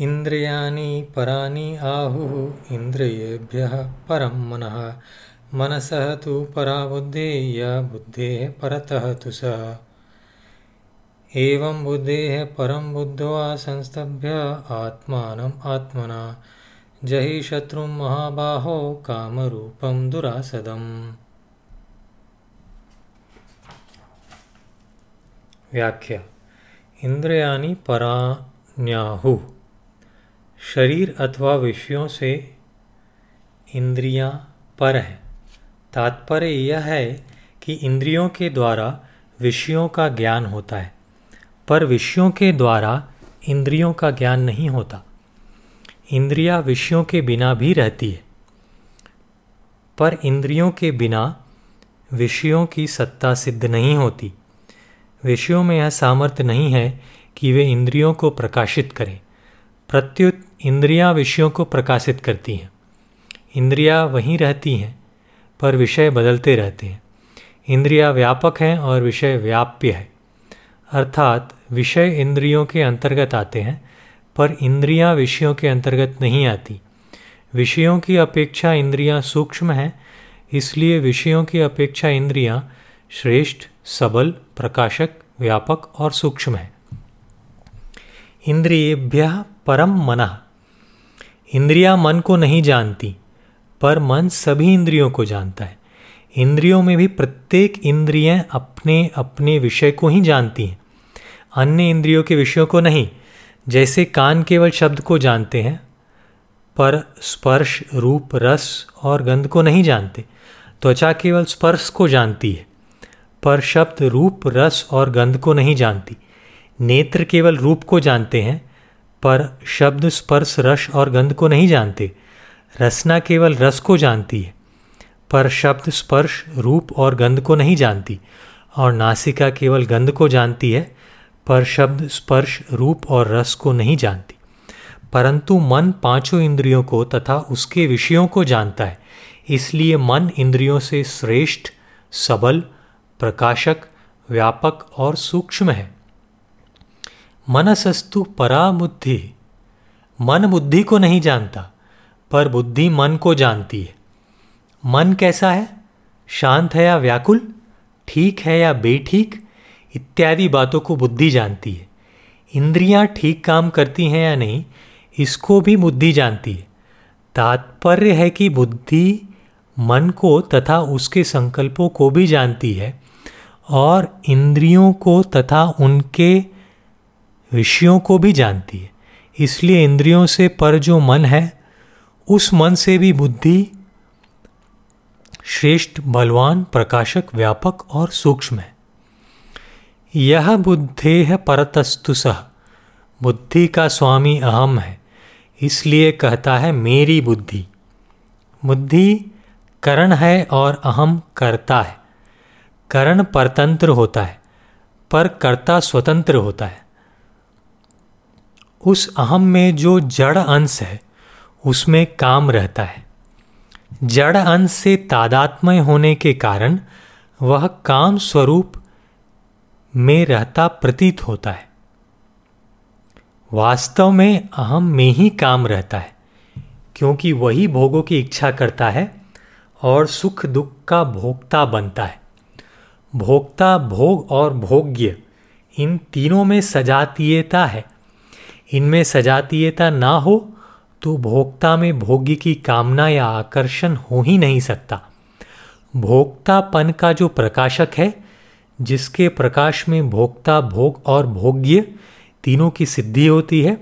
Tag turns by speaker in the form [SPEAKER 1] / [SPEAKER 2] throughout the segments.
[SPEAKER 1] इन्द्रियाणि पराणि आहुः इन्द्रियेभ्यः परं मनः। मनसः तु परा बुद्धिः या बुद्धेः परतः तु सः। एवं बुद्धेः परं बुद्ध्वा संस्तभ्य आत्मानम् आत्मना। जहि शत्रुं महाबाहो कामरूपं दुरासदम्। व्याख्या। इंद्रियाणि पराण्याहु। शरीर अथवा विषयों से इंद्रियाँ पर हैं। तात्पर्य यह है कि इंद्रियों के द्वारा विषयों का ज्ञान होता है, पर विषयों के द्वारा इंद्रियों का ज्ञान नहीं होता। इंद्रिया विषयों के बिना भी रहती है, पर इंद्रियों के बिना विषयों की सत्ता सिद्ध नहीं होती। विषयों में यह सामर्थ्य नहीं है कि वे इंद्रियों को प्रकाशित करें। प्रत्युत इंद्रियाँ विषयों को प्रकाशित करती हैं। इंद्रियाँ वहीं रहती हैं, पर विषय बदलते रहते हैं। इंद्रियाँ व्यापक हैं और विषय व्याप्य है। अर्थात विषय इंद्रियों के अंतर्गत आते हैं, पर इंद्रियाँ विषयों के अंतर्गत नहीं आती। विषयों की अपेक्षा इंद्रियाँ सूक्ष्म हैं, इसलिए विषयों की अपेक्षा इंद्रियाँ श्रेष्ठ, सबल, प्रकाशक, व्यापक और सूक्ष्म है। इंद्रियेभ्य परम मना। इंद्रिया मन को नहीं जानती, पर मन सभी इंद्रियों को जानता है। इंद्रियों में भी प्रत्येक इंद्रियाँ अपने अपने विषय को ही जानती हैं। अन्य इंद्रियों के विषयों को नहीं, जैसे कान केवल शब्द को जानते हैं, पर स्पर्श, रूप, रस और गंध को नहीं जानते। त्वचा केवल स्पर्श को जानती है, पर शब्द, रूप, रस और गंध को नहीं जानती। नेत्र केवल रूप को जानते हैं, पर शब्द, स्पर्श, रस और गंध को नहीं जानते। रसना केवल रस को जानती है, पर शब्द, स्पर्श, रूप और गंध को नहीं जानती। और नासिका केवल गंध को जानती है, पर शब्द, स्पर्श, रूप और रस को नहीं जानती। परंतु मन पाँचों इंद्रियों को तथा उसके विषयों को जानता है। इसलिए मन इंद्रियों से श्रेष्ठ, सबल, प्रकाशक, व्यापक और सूक्ष्म है। मनसस्तु परा बुद्धि मन बुद्धि को नहीं जानता, पर बुद्धि मन को जानती है। मन कैसा है? शांत है या व्याकुल? ठीक है या बेठीक? इत्यादि बातों को बुद्धि जानती है। इंद्रियाँ ठीक काम करती हैं या नहीं, इसको भी बुद्धि जानती है। तात्पर्य है कि बुद्धि मन को तथा उसके संकल्पों को भी जानती है और इंद्रियों को तथा उनके विषयों को भी जानती है। इसलिए इंद्रियों से पर जो मन है, उस मन से भी बुद्धि श्रेष्ठ, बलवान, प्रकाशक, व्यापक और सूक्ष्म है। यह बुद्धे है परतस्तु सह बुद्धि का स्वामी अहम है, इसलिए कहता है मेरी बुद्धि। बुद्धि करण है और अहम करता है। करण परतंत्र होता है, पर कर्ता स्वतंत्र होता है। उस अहम में जो जड़ अंश है, उसमें काम रहता है। जड़ अंश से तादात्मय होने के कारण वह काम स्वरूप में रहता प्रतीत होता है। वास्तव में अहम में ही काम रहता है, क्योंकि वही भोगों की इच्छा करता है और सुख दुख का भोक्ता बनता है। भोक्ता, भोग और भोग्य इन तीनों में सजातीयता है। इनमें सजातीयता ना हो तो भोक्ता में भोग्य की कामना या आकर्षण हो ही नहीं सकता। भोक्तापन का जो प्रकाशक है, जिसके प्रकाश में भोक्ता भोग और भोग्य तीनों की सिद्धि होती है,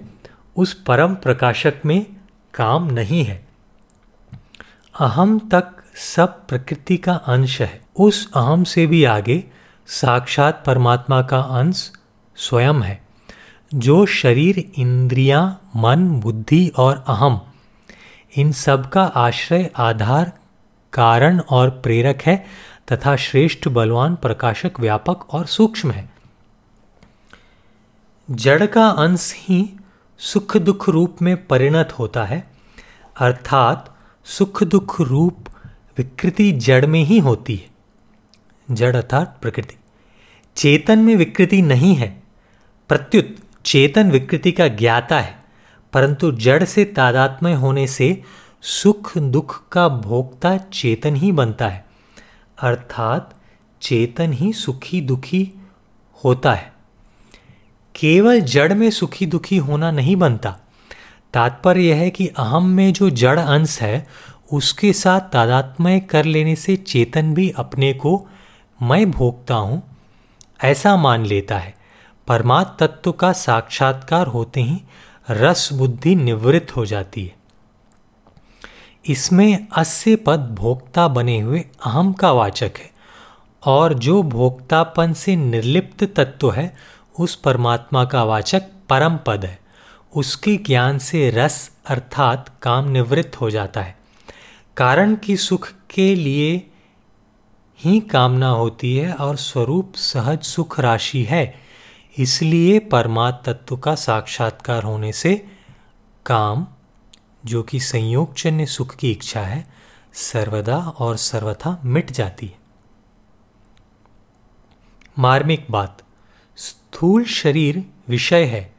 [SPEAKER 1] उस परम प्रकाशक में काम नहीं है। अहम तक सब प्रकृति का अंश है। उस अहम से भी आगे साक्षात परमात्मा का अंश स्वयं है। जो शरीर इंद्रियाँ, मन बुद्धि और अहम इन सब का आश्रय आधार कारण और प्रेरक है तथा श्रेष्ठ बलवान प्रकाशक व्यापक और सूक्ष्म है। जड़ का अंश ही सुख दुख रूप में परिणत होता है अर्थात सुख दुख रूप विकृति जड़ में ही होती है। जड़ अर्थात प्रकृति। चेतन में विकृति नहीं है प्रत्युत चेतन विकृति का ज्ञाता है, परंतु जड़ से तादात्मय होने से सुख दुख का भोक्ता चेतन ही बनता है। अर्थात चेतन ही सुखी दुखी होता है। केवल जड़ में सुखी दुखी होना नहीं बनता। तात्पर्य यह है कि अहम में जो जड़ अंश है, उसके साथ तादात्मय कर लेने से चेतन भी अपने को, मैं भोगता हूँ ऐसा मान लेता है। परमात्म तत्व का साक्षात्कार होते ही रस बुद्धि निवृत्त हो जाती है। इसमें अस्य पद भोक्ता बने हुए अहम का वाचक है और जो भोक्तापन से निर्लिप्त तत्व है, उस परमात्मा का वाचक परम पद है। उसके ज्ञान से रस अर्थात काम निवृत्त हो जाता है। कारण की सुख के लिए ही कामना होती है और स्वरूप सहज सुख राशि है। इसलिए परमात्म तत्व का साक्षात्कार होने से काम, जो कि संयोगजन्य सुख की इच्छा है, सर्वदा और सर्वथा मिट जाती है। मार्मिक बात, स्थूल शरीर विषय है,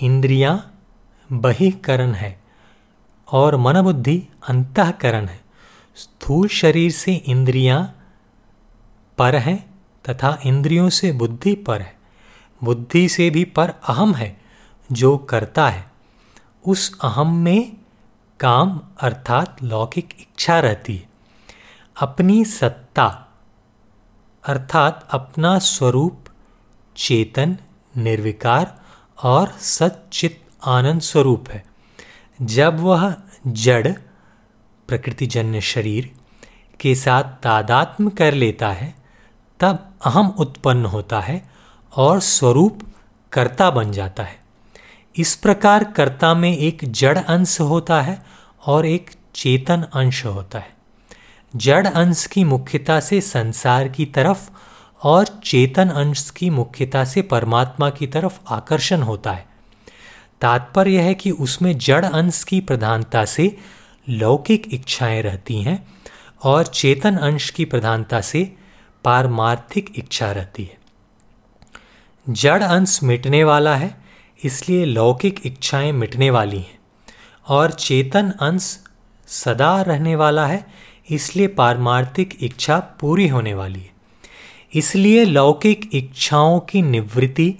[SPEAKER 1] इंद्रियाँ बहिकरण है, और मन बुद्धि अंतकरण है। स्थूल शरीर से इंद्रियाँ पर हैं, तथा इंद्रियों से बुद्धि पर है। बुद्धि से भी पर अहम है, जो करता है। उस अहम में काम अर्थात लौकिक इच्छा रहती है। अपनी सत्ता अर्थात अपना स्वरूप, चेतन, निर्विकार और सच्चित आनंद स्वरूप है। जब वह जड़, प्रकृतिजन्य शरीर के साथ तादात्म कर लेता है, तब अहम उत्पन्न होता है और स्वरूप कर्ता बन जाता है। इस प्रकार कर्ता में एक जड़ अंश होता है और एक चेतन अंश होता है। जड़ अंश की मुख्यता से संसार की तरफ़ और चेतन अंश की मुख्यता से परमात्मा की तरफ़ आकर्षण होता है। तात्पर्य है कि उसमें जड़ अंश की प्रधानता से लौकिक इच्छाएँ रहती हैं और चेतन अंश की प्रधानता से पारमार्थिक इच्छा रहती है। जड़ अंश मिटने वाला है, इसलिए लौकिक इच्छाएँ मिटने वाली हैं। और चेतन अंश सदा रहने वाला है, इसलिए पारमार्थिक इच्छा पूरी होने वाली है। इसलिए लौकिक इच्छाओं की निवृत्ति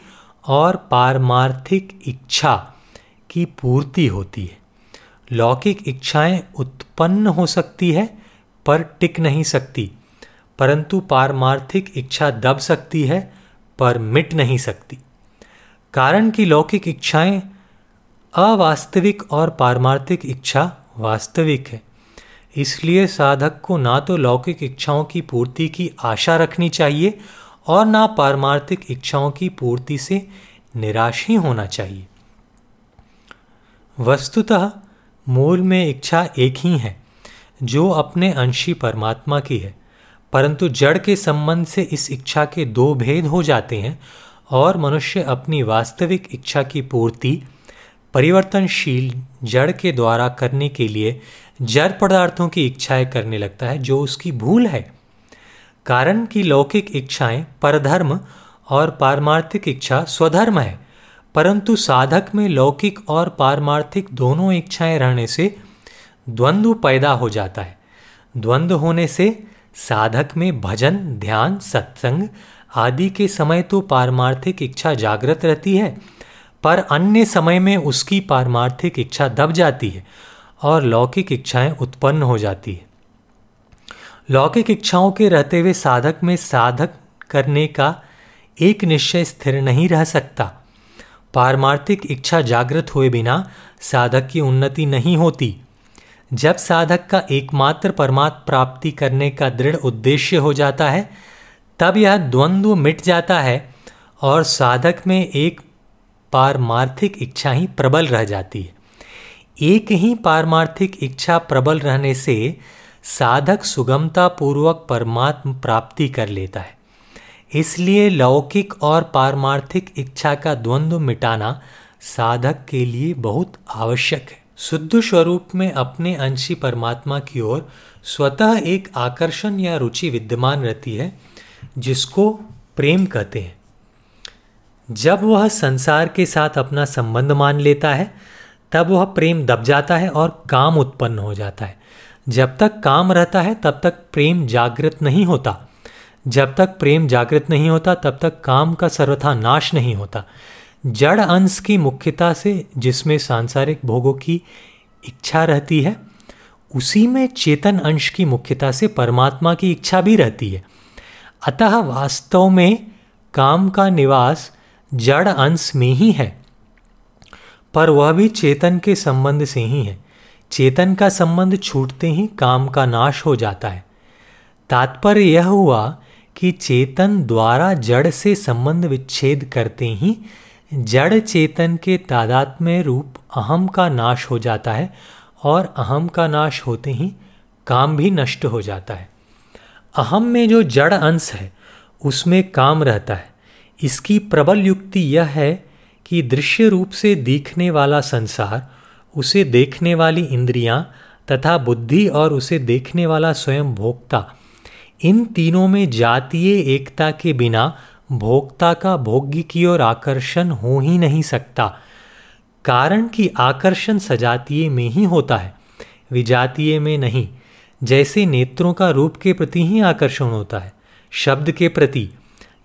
[SPEAKER 1] और पारमार्थिक इच्छा की पूर्ति होती है। लौकिक इच्छाएँ उत्पन्न हो सकती है, पर टिक नहीं सकती, परंतु पारमार्थिक इच्छा दब सकती है पर मिट नहीं सकती। कारण की लौकिक इच्छाएँ अवास्तविक और पारमार्थिक इच्छा वास्तविक है। इसलिए साधक को ना तो लौकिक इच्छाओं की पूर्ति की आशा रखनी चाहिए और ना पारमार्थिक इच्छाओं की पूर्ति से निराश ही होना चाहिए। वस्तुतः मूल में इच्छा एक ही है, जो अपने अंशी परमात्मा की है। परंतु जड़ के संबंध से इस इच्छा के दो भेद हो जाते हैं और मनुष्य अपनी वास्तविक इच्छा की पूर्ति, परिवर्तनशील जड़ के द्वारा करने के लिए जड़ पदार्थों की इच्छाएँ करने लगता है, जो उसकी भूल है। कारण की लौकिक इच्छाएँ परधर्म और पारमार्थिक इच्छा स्वधर्म है, परंतु साधक में लौकिक और पारमार्थिक दोनों इच्छाएँ रहने से द्वंद्व पैदा हो जाता है। द्वंद्व होने से साधक में भजन, ध्यान, सत्संग आदि के समय तो पारमार्थिक इच्छा जागृत रहती है, पर अन्य समय में उसकी पारमार्थिक इच्छा दब जाती है और लौकिक इच्छाएँ उत्पन्न हो जाती है। लौकिक इच्छाओं के रहते हुए साधक में साधक करने का एक निश्चय स्थिर नहीं रह सकता। पारमार्थिक इच्छा जागृत हुए बिना साधक की उन्नति नहीं होती। जब साधक का एकमात्र परमात्म प्राप्ति करने का दृढ़ उद्देश्य हो जाता है, तब यह द्वंद्व मिट जाता है और साधक में एक पारमार्थिक इच्छा ही प्रबल रह जाती है। एक ही पारमार्थिक इच्छा प्रबल रहने से साधक सुगमता पूर्वक परमात्म प्राप्ति कर लेता है। इसलिए लौकिक और पारमार्थिक इच्छा का द्वंद्व मिटाना साधक के लिए बहुत आवश्यक है। शुद्ध स्वरूप में अपने अंशी परमात्मा की ओर स्वतः एक आकर्षण या रुचि विद्यमान रहती है, जिसको प्रेम कहते हैं। जब वह संसार के साथ अपना संबंध मान लेता है, तब वह प्रेम दब जाता है और काम उत्पन्न हो जाता है। जब तक काम रहता है, तब तक प्रेम जागृत नहीं होता। जब तक प्रेम जागृत नहीं होता, तब तक काम का सर्वथा नाश नहीं होता। जड़ अंश की मुख्यता से जिसमें सांसारिक भोगों की इच्छा रहती है, उसी में चेतन अंश की मुख्यता से परमात्मा की इच्छा भी रहती है। अतः वास्तव में काम का निवास जड़ अंश में ही है, पर वह भी चेतन के संबंध से ही है। चेतन का संबंध छूटते ही काम का नाश हो जाता है। तात्पर्य यह हुआ कि चेतन द्वारा जड़ से संबंध विच्छेद करते ही जड़ चेतन के तादात्म्य रूप अहम का नाश हो जाता है और अहम का नाश होते ही काम भी नष्ट हो जाता है। अहम में जो जड़ अंश है, उसमें काम रहता है। इसकी प्रबल युक्ति यह है कि दृश्य रूप से दिखने वाला संसार, उसे देखने वाली इंद्रियाँ तथा बुद्धि और उसे देखने वाला स्वयं भोक्ता, इन तीनों में जातीय एकता के बिना भोक्ता का भोग्य की ओर आकर्षण हो ही नहीं सकता। कारण कि आकर्षण सजातीय में ही होता है, विजातीय में नहीं, जैसे नेत्रों का रूप के प्रति ही आकर्षण होता है, शब्द के प्रति।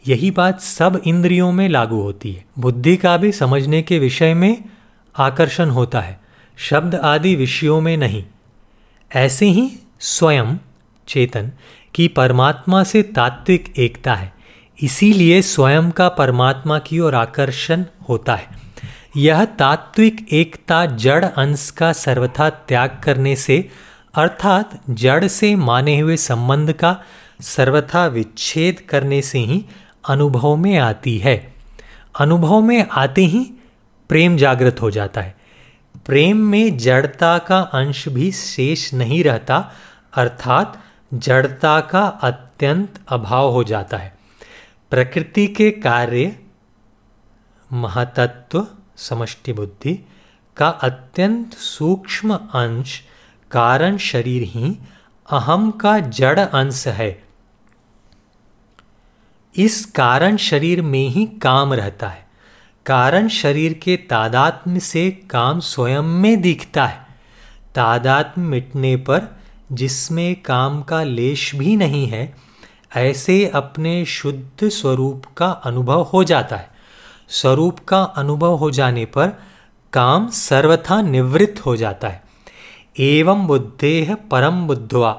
[SPEAKER 1] यही बात सब इंद्रियों में लागू होती है। बुद्धि का भी समझने के विषय में आकर्षण होता है, शब्द आदि विषयों में नहीं। ऐसे ही स्वयं चेतन की परमात्मा से तात्विक एकता है। इसीलिए स्वयं का परमात्मा की ओर आकर्षण होता है। यह तात्विक एकता जड़ अंश का सर्वथा त्याग करने से, अर्थात जड़ से माने हुए संबंध का सर्वथा विच्छेद करने से ही अनुभव में आती है। अनुभव में आते ही प्रेम जागृत हो जाता है। प्रेम में जड़ता का अंश भी शेष नहीं रहता, अर्थात जड़ता का अत्यंत अभाव हो जाता है। प्रकृति के कार्य, महातत्व, समष्टि बुद्धि का अत्यंत सूक्ष्म अंश कारण शरीर ही अहम का जड़ अंश है। इस कारण शरीर में ही काम रहता है। कारण शरीर के तादात्म्य से काम स्वयं में दिखता है। तादात्म्य मिटने पर जिसमें काम का लेश भी नहीं है ऐसे अपने शुद्ध स्वरूप का अनुभव हो जाता है। स्वरूप का अनुभव हो जाने पर काम सर्वथा निवृत्त हो जाता है। एवं बुद्धेह परम बुद्धवा।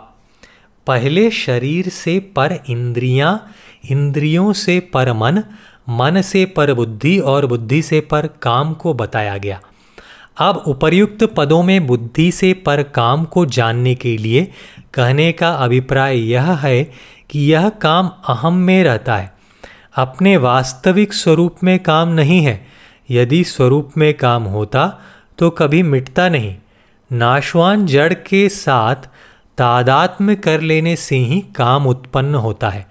[SPEAKER 1] पहले शरीर से पर इंद्रियाँ, इंद्रियों से पर मन मन से पर बुद्धि और बुद्धि से पर काम को बताया गया। अब उपर्युक्त पदों में बुद्धि से पर काम को जानने के लिए कहने का अभिप्राय यह है कि यह काम अहम में रहता है। अपने वास्तविक स्वरूप में काम नहीं है। यदि स्वरूप में काम होता तो कभी मिटता नहीं। नाशवान जड़ के साथ तादात्म्य कर लेने से ही काम उत्पन्न होता है।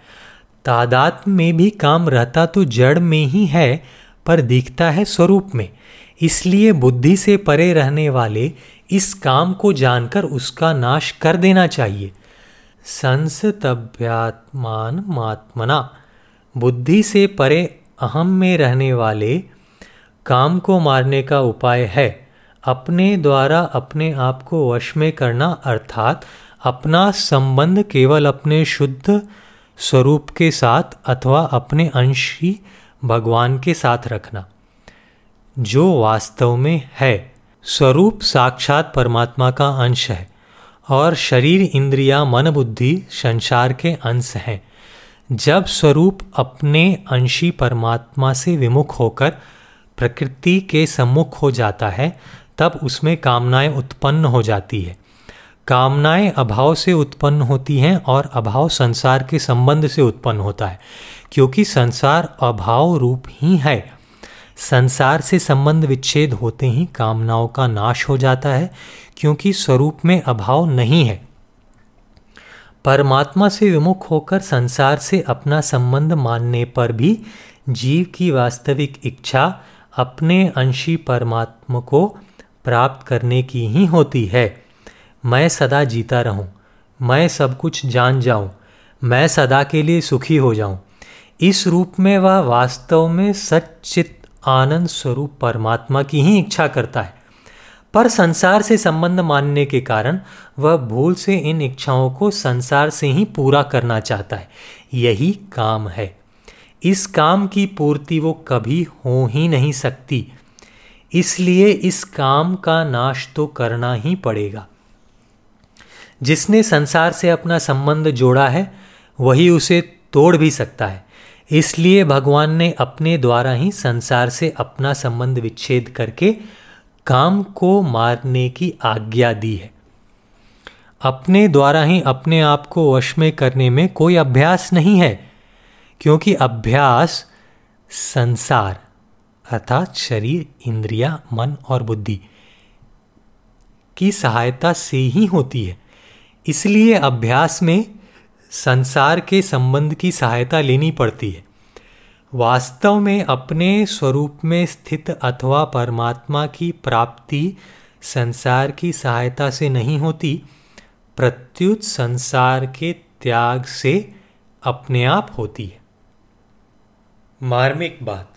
[SPEAKER 1] तादात्म्य में भी काम रहता तो जड़ में ही है, पर दिखता है स्वरूप में। इसलिए बुद्धि से परे रहने वाले इस काम को जानकर उसका नाश कर देना चाहिए। संसतभ्यात्मान मात्मना। बुद्धि से परे अहम में रहने वाले काम को मारने का उपाय है। अपने द्वारा अपने आप को वश में करना अर्थात अपना संबंध केवल अपने शुद्ध स्वरूप के साथ अथवा अपने अंश ही भगवान के साथ रखना, जो वास्तव में है। स्वरूप साक्षात परमात्मा का अंश है। और शरीर इंद्रिया मन बुद्धि संसार के अंश हैं। जब स्वरूप अपने अंशी परमात्मा से विमुख होकर प्रकृति के सम्मुख हो जाता है, तब उसमें कामनाएँ उत्पन्न हो जाती है। कामनाएँ अभाव से उत्पन्न होती हैं और अभाव संसार के संबंध से उत्पन्न होता है, क्योंकि संसार अभाव रूप ही है। संसार से संबंध विच्छेद होते ही कामनाओं का नाश हो जाता है क्योंकि स्वरूप में अभाव नहीं है। परमात्मा से विमुख होकर संसार से अपना संबंध मानने पर भी जीव की वास्तविक इच्छा अपने अंशी परमात्मा को प्राप्त करने की ही होती है। मैं सदा जीता रहूँ, मैं सब कुछ जान जाऊँ, मैं सदा के लिए सुखी हो जाऊँ। इस रूप में वह वास्तव में सचित आनंद स्वरूप परमात्मा की ही इच्छा करता है। पर संसार से संबंध मानने के कारण वह भूल से इन इच्छाओं को संसार से ही पूरा करना चाहता है। यही काम है। इस काम की पूर्ति वो कभी हो ही नहीं सकती। इसलिए इस काम का नाश तो करना ही पड़ेगा। जिसने संसार से अपना संबंध जोड़ा है, वही उसे तोड़ भी सकता है। इसलिए भगवान ने अपने द्वारा ही संसार से अपना संबंध विच्छेद करके काम को मारने की आज्ञा दी है। अपने द्वारा ही अपने आप को वश में करने में कोई अभ्यास नहीं है, क्योंकि अभ्यास संसार अर्थात शरीर, इंद्रिया, मन और बुद्धि की सहायता से ही होती है। इसलिए अभ्यास में संसार के संबंध की सहायता लेनी पड़ती है। वास्तव में अपने स्वरूप में स्थित अथवा परमात्मा की प्राप्ति संसार की सहायता से नहीं होती, प्रत्युत संसार के त्याग से अपने आप होती है। मार्मिक बात,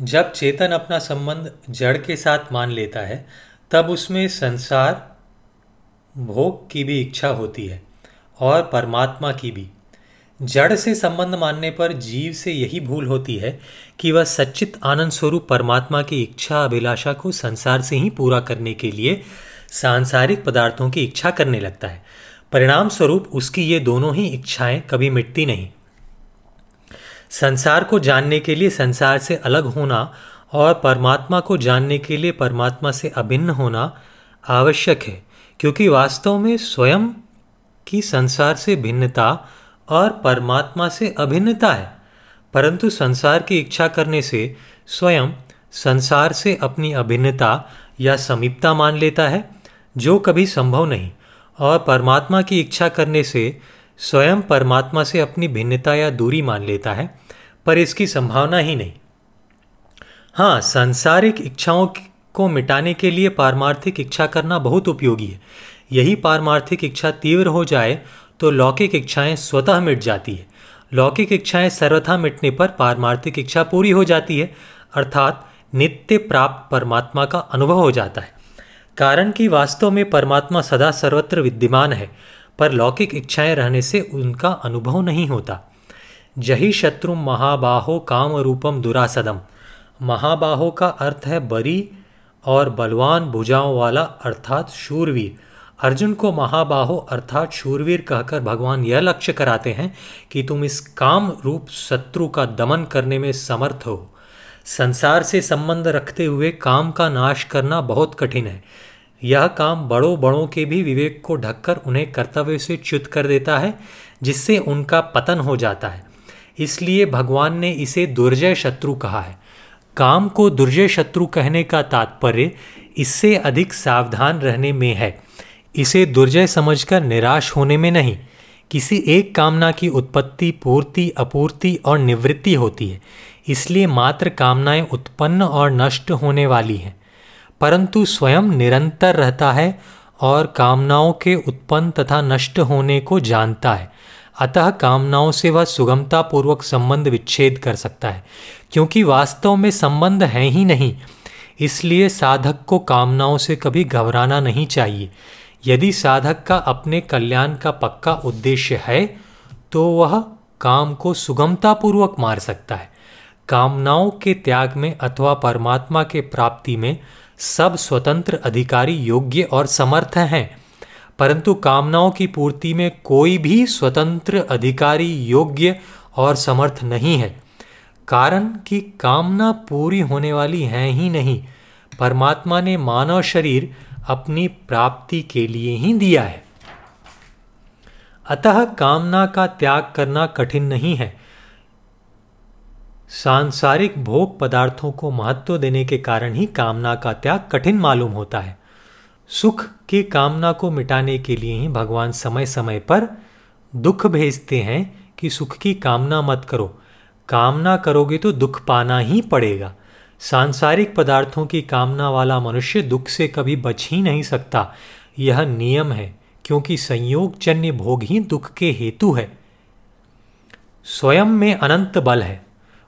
[SPEAKER 1] जब चेतन अपना संबंध जड़ के साथ मान लेता है, तब उसमें संसार भोग की भी इच्छा होती है और परमात्मा की भी। जड़ से संबंध मानने पर जीव से यही भूल होती है कि वह सच्चित आनंद स्वरूप परमात्मा की इच्छा अभिलाषा को संसार से ही पूरा करने के लिए सांसारिक पदार्थों की इच्छा करने लगता है। परिणाम स्वरूप उसकी ये दोनों ही इच्छाएँ कभी मिटती नहीं। संसार को जानने के लिए संसार से अलग होना और परमात्मा को जानने के लिए परमात्मा से अभिन्न होना आवश्यक है, क्योंकि वास्तव में स्वयं की संसार से भिन्नता और परमात्मा से अभिन्नता है। परंतु संसार की इच्छा करने से स्वयं संसार से अपनी अभिन्नता या समीपता मान लेता है, जो कभी संभव नहीं। और परमात्मा की इच्छा करने से स्वयं परमात्मा से अपनी भिन्नता या दूरी मान लेता है, पर इसकी संभावना ही नहीं। हाँ सांसारिक इच्छाओं को मिटाने के लिए पारमार्थिक इच्छा करना बहुत उपयोगी है। यही पारमार्थिक इच्छा तीव्र हो जाए तो लौकिक इच्छाएँ स्वतः मिट जाती है। लौकिक इच्छाएँ सर्वथा मिटने पर पारमार्थिक इच्छा पूरी हो जाती है, अर्थात नित्य प्राप्त परमात्मा का अनुभव हो जाता है। कारण कि वास्तव में परमात्मा सदा सर्वत्र विद्यमान है, पर लौकिक इच्छाएँ रहने से उनका अनुभव नहीं होता। जही शत्रु महाबाहो काम रूपम दुरासदम। महाबाहो का अर्थ है बरी और बलवान, भुजाओं वाला, अर्थात शूरवीर। अर्जुन को महाबाहो अर्थात शूरवीर कहकर भगवान यह लक्ष्य कराते हैं कि तुम इस काम रूप शत्रु का दमन करने में समर्थ हो। संसार से संबंध रखते हुए काम का नाश करना बहुत कठिन है। यह काम बड़ों बड़ों के भी विवेक को ढककर उन्हें कर्तव्य से च्युत कर देता है, जिससे उनका पतन हो जाता है। इसलिए भगवान ने इसे दुर्जय शत्रु कहा है। काम को दुर्जय शत्रु कहने का तात्पर्य इससे अधिक सावधान रहने में है। इसे दुर्जय समझकर निराश होने में नहीं, किसी एक कामना की उत्पत्ति पूर्ति, अपूर्ति और निवृत्ति होती है, इसलिए मात्र कामनाएँ उत्पन्न और नष्ट होने वाली हैं। परंतु स्वयं निरंतर रहता है और कामनाओं के उत्पन्न तथा नष्ट होने को जानता है, अतः कामनाओं से वह सुगमतापूर्वक संबंध विच्छेद कर सकता है, क्योंकि वास्तव में संबंध है ही नहीं, इसलिए साधक को कामनाओं से कभी घबराना नहीं चाहिए। यदि साधक का अपने कल्याण का पक्का उद्देश्य है तो वह काम को सुगमतापूर्वक मार सकता है। कामनाओं के त्याग में अथवा परमात्मा के प्राप्ति में सब स्वतंत्र अधिकारी योग्य और समर्थ हैं, परंतु कामनाओं की पूर्ति में कोई भी स्वतंत्र अधिकारी योग्य और समर्थ नहीं है। कारण कि कामना पूरी होने वाली है ही नहीं, परमात्मा ने मानव शरीर अपनी प्राप्ति के लिए ही दिया है। अतः कामना का त्याग करना कठिन नहीं है। सांसारिक भोग पदार्थों को महत्व देने के कारण ही कामना का त्याग कठिन मालूम होता है। सुख की कामना को मिटाने के लिए ही भगवान समय समय पर दुख भेजते हैं कि सुख की कामना मत करो। कामना करोगे तो दुख पाना ही पड़ेगा। सांसारिक पदार्थों की कामना वाला मनुष्य दुख से कभी बच ही नहीं सकता। यह नियम है, क्योंकि संयोगजन्य भोग ही दुख के हेतु है। स्वयं में अनंत बल है।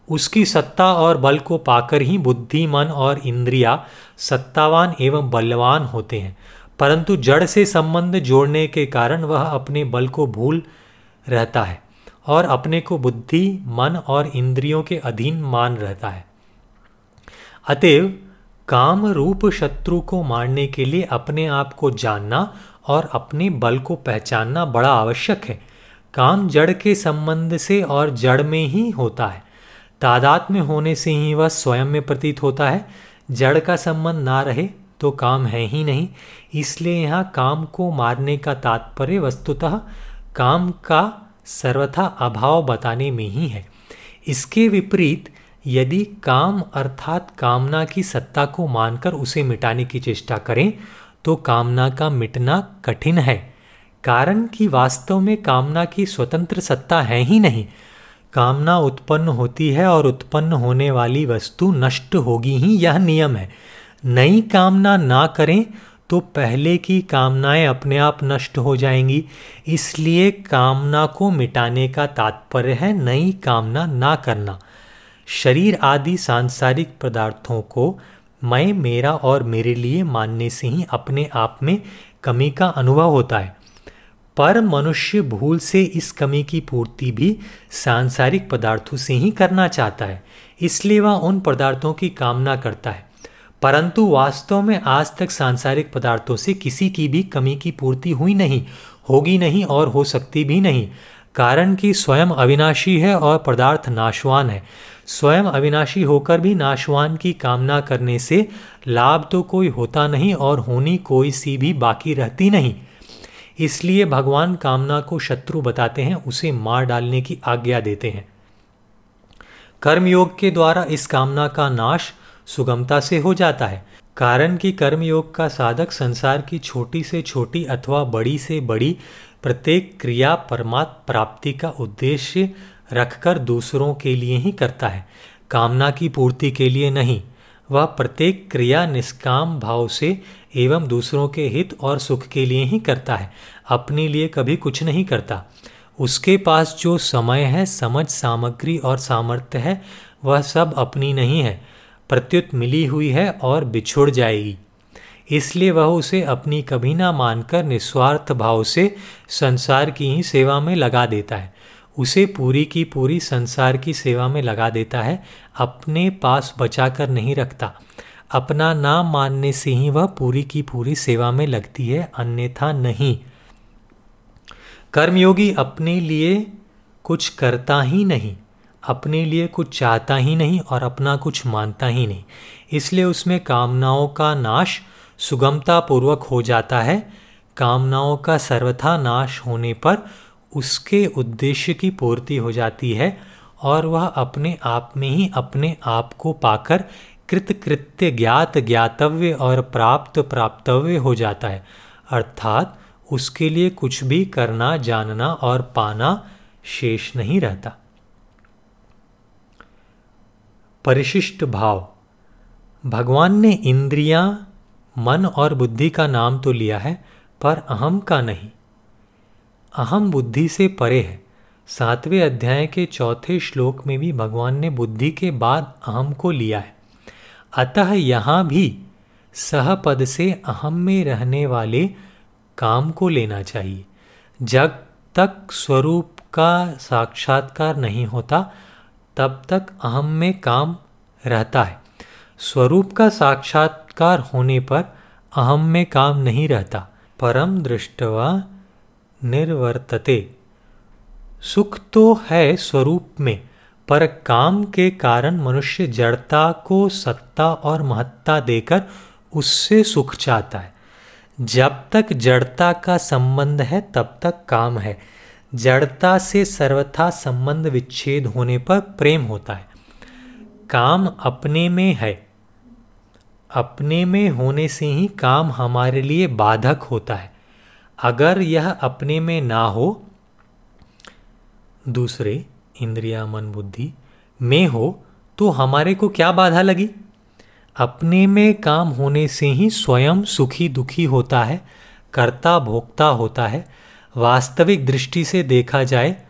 [SPEAKER 1] उसकी सत्ता और बल को पाकर ही बुद्धि, मन और इंद्रिया सत्तावान एवं बलवान होते हैं। परंतु जड़ से संबंध जोड़ने के कारण वह अपने बल को भूल रहता है और अपने को बुद्धि, मन और इंद्रियों के अधीन मान रहता है। अतएव काम रूप शत्रु को मारने के लिए अपने आप को जानना और अपने बल को पहचानना बड़ा आवश्यक है। काम जड़ के संबंध से और जड़ में ही होता है। तादात में होने से ही वह स्वयं में प्रतीत होता है। जड़ का संबंध ना रहे तो काम है ही नहीं। इसलिए यहाँ काम को मारने का तात्पर्य वस्तुतः काम का सर्वथा अभाव बताने में ही है। इसके विपरीत यदि काम अर्थात कामना की सत्ता को मानकर उसे मिटाने की चेष्टा करें तो कामना का मिटना कठिन है। कारण कि वास्तव में कामना की स्वतंत्र सत्ता है ही नहीं। कामना उत्पन्न होती है और उत्पन्न होने वाली वस्तु नष्ट होगी ही, यह नियम है। नई कामना ना करें तो पहले की कामनाएँ अपने आप नष्ट हो जाएँगी। इसलिए कामना को मिटाने का तात्पर्य है नई कामना ना करना। शरीर आदि सांसारिक पदार्थों को मैं, मेरा और मेरे लिए मानने से ही अपने आप में कमी का अनुभव होता है। पर मनुष्य भूल से इस कमी की पूर्ति भी सांसारिक पदार्थों से ही करना चाहता है, इसलिए वह उन पदार्थों की कामना करता है। परंतु वास्तव में आज तक सांसारिक पदार्थों से किसी की भी कमी की पूर्ति हुई नहीं, होगी नहीं और हो सकती भी नहीं। कारण कि स्वयं अविनाशी है और पदार्थ नाशवान है। स्वयं अविनाशी होकर भी नाशवान की कामना करने से लाभ तो कोई होता नहीं और होनी कोई सी भी बाकी रहती नहीं। इसलिए भगवान कामना को शत्रु बताते हैं, उसे मार डालने की आज्ञा देते हैं। कर्मयोग के द्वारा इस कामना का नाश सुगमता से हो जाता है। कारण कि कर्मयोग का साधक संसार की छोटी से छोटी अथवा बड़ी से बड़ी प्रत्येक क्रिया परमात्म प्राप्ति का उद्देश्य रखकर दूसरों के लिए ही करता है, कामना की पूर्ति के लिए नहीं। वह प्रत्येक क्रिया निष्काम भाव से एवं दूसरों के हित और सुख के लिए ही करता है, अपने लिए कभी कुछ नहीं करता। उसके पास जो समय है, समझ, सामग्री और सामर्थ्य है, वह सब अपनी नहीं है। प्रत्युत मिली हुई है और बिछुड़ जाएगी। इसलिए वह उसे अपनी कभी ना मानकर निस्वार्थ भाव से संसार की ही सेवा में लगा देता है। उसे पूरी की पूरी संसार की सेवा में लगा देता है, अपने पास बचाकर नहीं रखता। अपना नाम मानने से ही वह पूरी की पूरी सेवा में लगती है, अन्यथा नहीं। कर्मयोगी अपने लिए कुछ करता ही नहीं, अपने लिए कुछ चाहता ही नहीं और अपना कुछ मानता ही नहीं। इसलिए उसमें कामनाओं का नाश सुगमता पूर्वक हो जाता है। कामनाओं का सर्वथा नाश होने पर उसके उद्देश्य की पूर्ति हो जाती है और वह अपने आप में ही अपने आप को पाकर कृतकृत्य ज्ञात ज्ञातव्य और प्राप्त प्राप्तव्य हो जाता है। अर्थात उसके लिए कुछ भी करना जानना और पाना शेष नहीं रहता। परिशिष्ट भाव। भगवान ने इंद्रियाँ, मन और बुद्धि का नाम तो लिया है, पर अहम का नहीं। अहम बुद्धि से परे है। सातवें अध्याय के चौथे श्लोक में भी भगवान ने बुद्धि के बाद अहम को लिया है। अतः यहाँ भी सहपद से अहम में रहने वाले काम को लेना चाहिए। जब तक स्वरूप का साक्षात्कार नहीं होता, तब तक अहम में काम रहता है। स्वरूप का साक्षात्कार होने पर अहम में काम नहीं रहता। परम दृष्टवा निर्वर्तते। सुख तो है स्वरूप में, पर काम के कारण मनुष्य जड़ता को सत्ता और महत्ता देकर उससे सुख चाहता है। जब तक जड़ता का संबंध है, तब तक काम है। जड़ता से सर्वथा संबंध विच्छेद होने पर प्रेम होता है। काम अपने में है। अपने में होने से ही काम हमारे लिए बाधक होता है। अगर यह अपने में ना हो, दूसरे, इंद्रिया, मन, बुद्धि में हो तो हमारे को क्या बाधा लगी? अपने में काम होने से ही स्वयं सुखी दुखी होता है, कर्ता भोक्ता होता है। वास्तविक दृष्टि से देखा जाए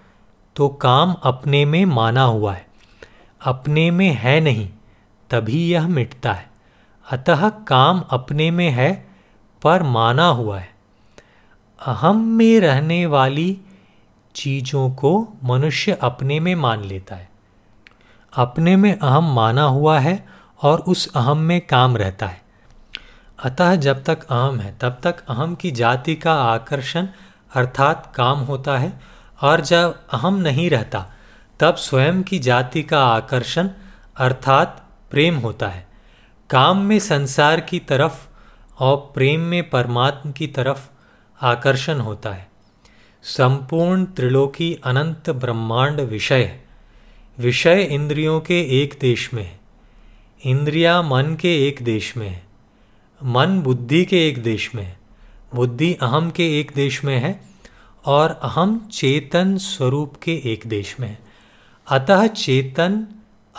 [SPEAKER 1] तो काम अपने में माना हुआ है। अपने में है नहीं, तभी यह मिटता है। अतः काम अपने में है, पर माना हुआ है। अहम में रहने वाली चीज़ों को मनुष्य अपने में मान लेता है। अपने में अहम माना हुआ है और उस अहम में काम रहता है। अतः जब तक अहम है, तब तक अहम की जाति का आकर्षण अर्थात काम होता है और जब अहम नहीं रहता तब स्वयं की जाति का आकर्षण अर्थात प्रेम होता है। काम में संसार की तरफ़ और प्रेम में परमात्म की तरफ़ आकर्षण होता है। संपूर्ण त्रिलोकी अनंत ब्रह्मांड विषय। विषय इंद्रियों के एक देश में है। इंद्रिया मन के एक देश में है। मन बुद्धि के एक देश में है। बुद्धि अहम के एक देश में है और अहम चेतन स्वरूप के एक देश में है। अतः चेतन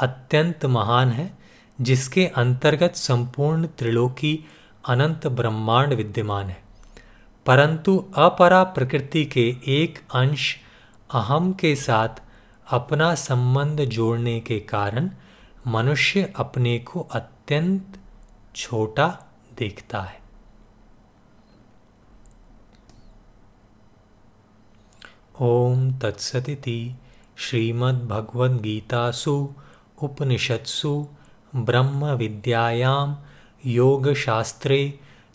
[SPEAKER 1] अत्यंत महान है, जिसके अंतर्गत संपूर्ण त्रिलोकी अनंत ब्रह्मांड विद्यमान है। परंतु अपरा प्रकृति के एक अंश अहम के साथ अपना संबंध जोड़ने के कारण मनुष्य अपने को अत्यंत छोटा देखता है। ओम तत्सदिति। श्रीमद्भगवद्गीतासु उपनिषत्सु ब्रह्म विद्यायां योगशास्त्रे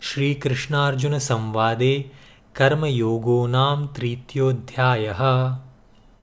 [SPEAKER 1] श्रीकृष्णार्जुनसंवादे कर्मयोगो नाम तृतीयोऽध्यायः